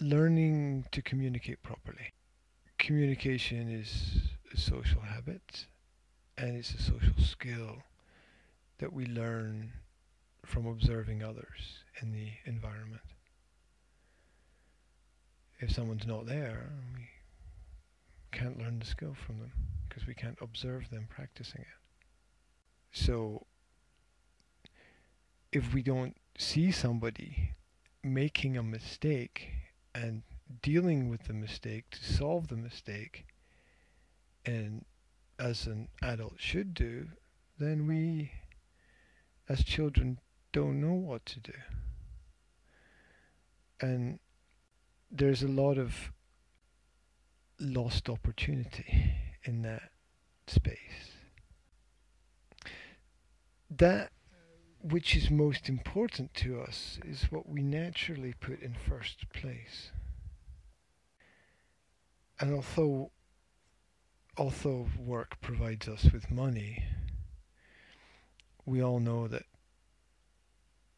learning to communicate properly. Communication is a social habit and it's a social skill that we learn from observing others in the environment. If someone's not there, we can't learn the skill from them because we can't observe them practicing it. So, if we don't see somebody making a mistake and dealing with the mistake to solve the mistake, and as an adult should do, then we, as children, don't know what to do. And there's a lot of lost opportunity in that space. That which is most important to us is what we naturally put in first place. And although although work provides us with money, we all know that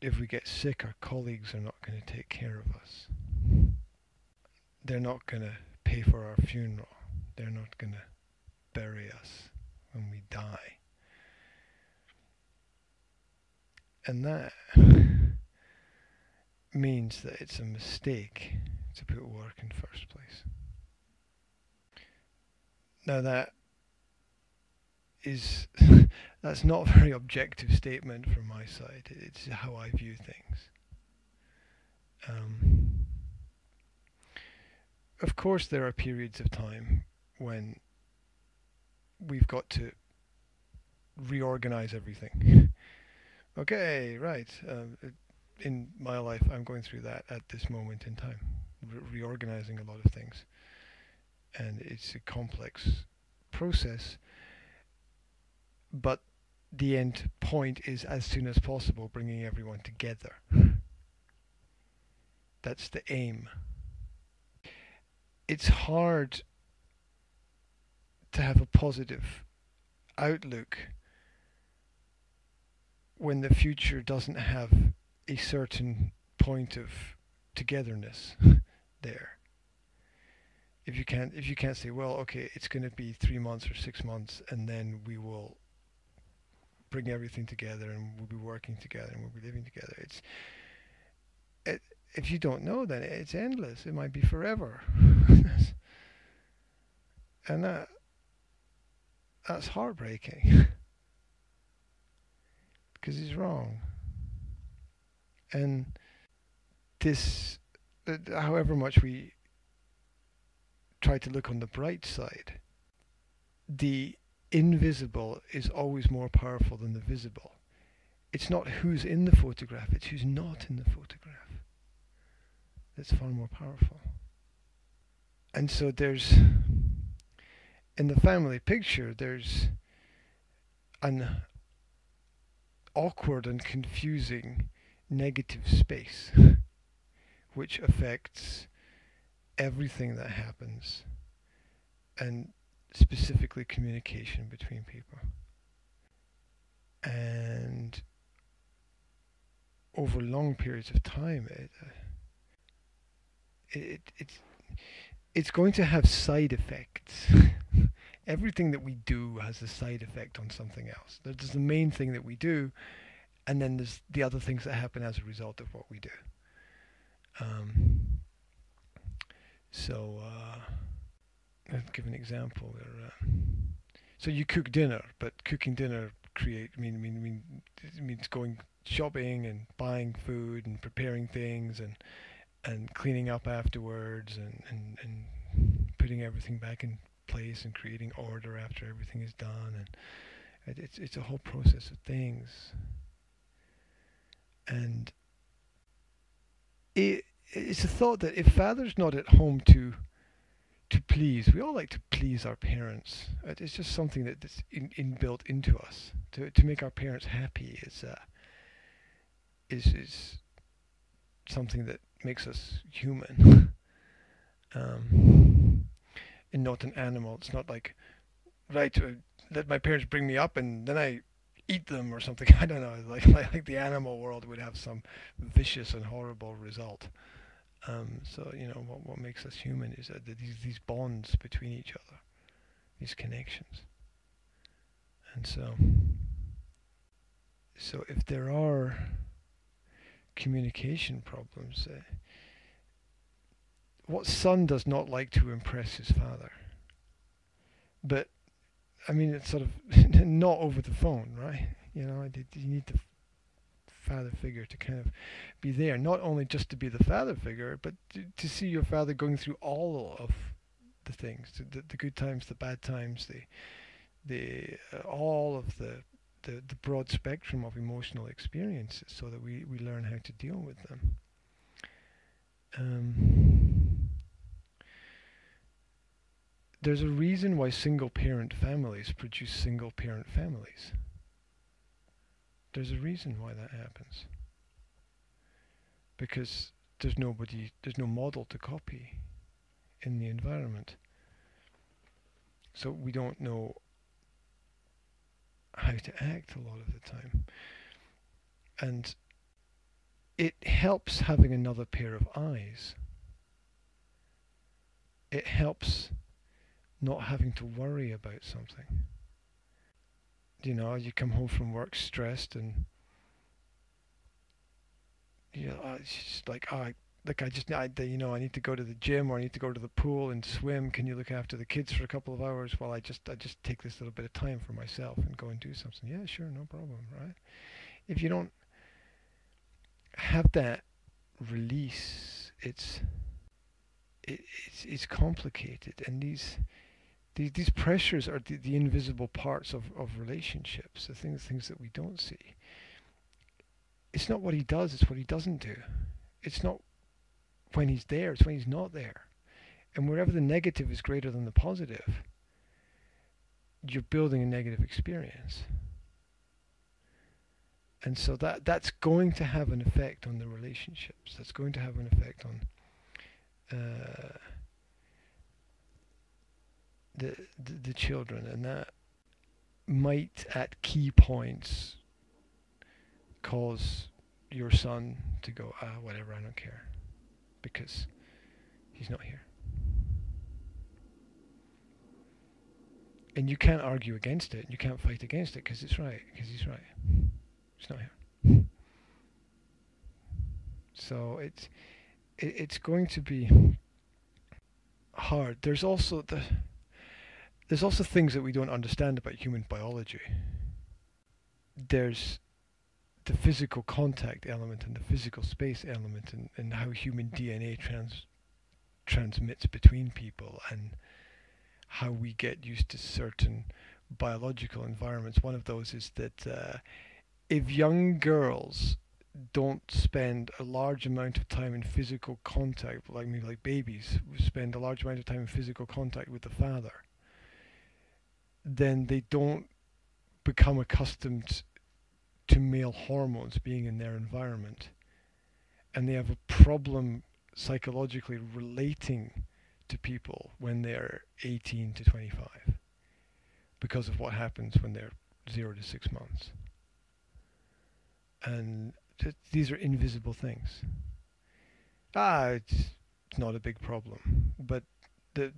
if we get sick, our colleagues are not going to take care of us. They're not going to pay for our funeral. They're not going to bury us when we die. And that means that it's a mistake to put work in first place. Now that is that's not a very objective statement from my side. It's how I view things. Um, of course, there are periods of time when we've got to reorganize everything. Okay, right. Um, in my life, I'm going through that at this moment in time, Re- reorganizing a lot of things. And it's a complex process, but the end point is as soon as possible bringing everyone together. That's the aim. It's hard to have a positive outlook when the future doesn't have a certain point of togetherness there. If you can't if you can't say, well, okay, it's going to be three months or six months, and then we will bring everything together, and we'll be working together, and we'll be living together. It's it, if you don't know, then it's endless. It might be forever, and that that's heartbreaking because he's wrong. And this, uh, however much we try to look on the bright side, the invisible is always more powerful than the visible. It's not who's in the photograph, it's who's not in the photograph. That's far more powerful. And so there's in the family picture, there's an awkward and confusing negative space which affects everything that happens and specifically communication between people. And over long periods of time, it, uh, it, it's it's going to have side effects. Everything that we do has a side effect on something else. There's the main thing that we do, and then there's the other things that happen as a result of what we do. Um, so, uh, I'll give an example. There, uh, so you cook dinner, but cooking dinner create I mean mean mean it means going shopping and buying food and preparing things and and cleaning up afterwards and, and, and putting everything back in place and creating order after everything is done. And it's it's a whole process of things. And it it's a thought that if father's not at home to to please we all like to please our parents. It's just something that's in, inbuilt into us. To to make our parents happy is uh, is is something that makes us human. Um, and not an animal. It's not like, right, uh, let my parents bring me up and then I eat them or something. I don't know. Like, like, like the animal world would have some vicious and horrible result. Um, so you know what what makes us human is that these these bonds between each other, these connections. And so, so if there are communication problems, uh, what son does not like to impress his father? But I mean, it's sort of not over the phone, right? You know, you need the father figure to kind of be there, not only just to be the father figure, but to, to see your father going through all of the things, the, the good times, the bad times, the the uh, all of the, the the broad spectrum of emotional experiences, so that we we learn how to deal with them. Um, there's a reason why single parent families produce single parent families. There's a reason why that happens. Because there's nobody, there's no model to copy in the environment. So we don't know how to act a lot of the time. And it helps having another pair of eyes. It helps not having to worry about something. You know, you come home from work stressed and you know, it's just like, oh, like I just, I, you know, I need to go to the gym or I need to go to the pool and swim. Can you look after the kids for a couple of hours while I just, I just take this little bit of time for myself and go and do something? Yeah, sure, no problem, right? If you don't have that release, it's, it, it's, it's complicated, and these these, these pressures are the, the invisible parts of, of relationships, the things, things that we don't see. It's not what he does, it's what he doesn't do. It's not when he's there, it's when he's not there. And wherever the negative is greater than the positive, you're building a negative experience. And so that that's going to have an effect on the relationships. That's going to have an effect on uh, the, the, children, and that might at key points cause your son to go, ah, whatever, I don't care, because he's not here. And you can't argue against it. You can't fight against it because it's right. Because he's right. He's not here. So it's it, it's going to be hard. There's also the there's also things that we don't understand about human biology. There's the physical contact element and the physical space element and, and how human DNA trans transmits between people and how we get used to certain biological environments. One of those is that uh, if young girls don't spend a large amount of time in physical contact, like maybe like babies, spend a large amount of time in physical contact with the father, then they don't become accustomed to male hormones being in their environment. And they have a problem psychologically relating to people when they're 18 to 25 because of what happens when they're 0 to 6 months. And these are invisible things. Ah, it's not a big problem. But the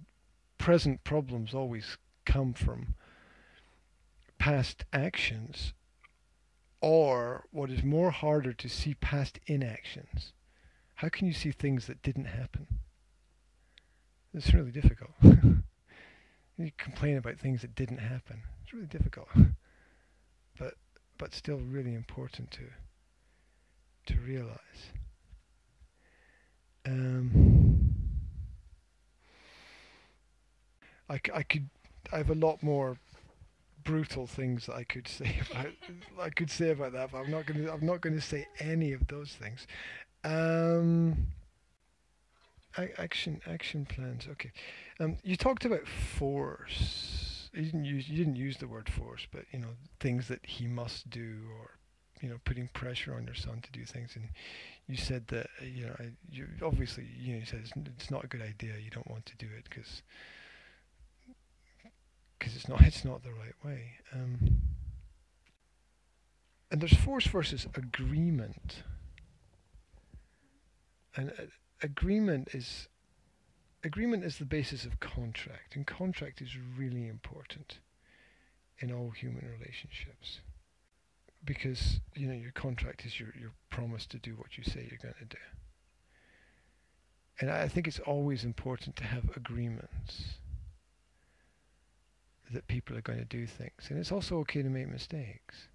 present problems always come from past actions or what is more harder to see past inactions. How can you see things that didn't happen? It's really difficult. you complain about things that didn't happen. It's really difficult. But but still really important to to realize. Um, I, I could I have a lot more brutal things that I could say about I could say about that, but I'm not going to I'm not to say any of those things. Um, action action plans. Okay, um, you talked about force. You didn't use you didn't use the word force, but you know things that he must do, or you know putting pressure on your son to do things. And you said that you know I, you obviously you know you said it's, it's not a good idea. You don't want to do it because because it's not it's not the right way. Um, and there's force versus agreement, and uh, agreement is agreement is the basis of contract, and contract is really important in all human relationships because you know your contract is your your promise to do what you say you're going to do. And I think it's always important to have agreements that people are going to do things, and it's also okay to make mistakes.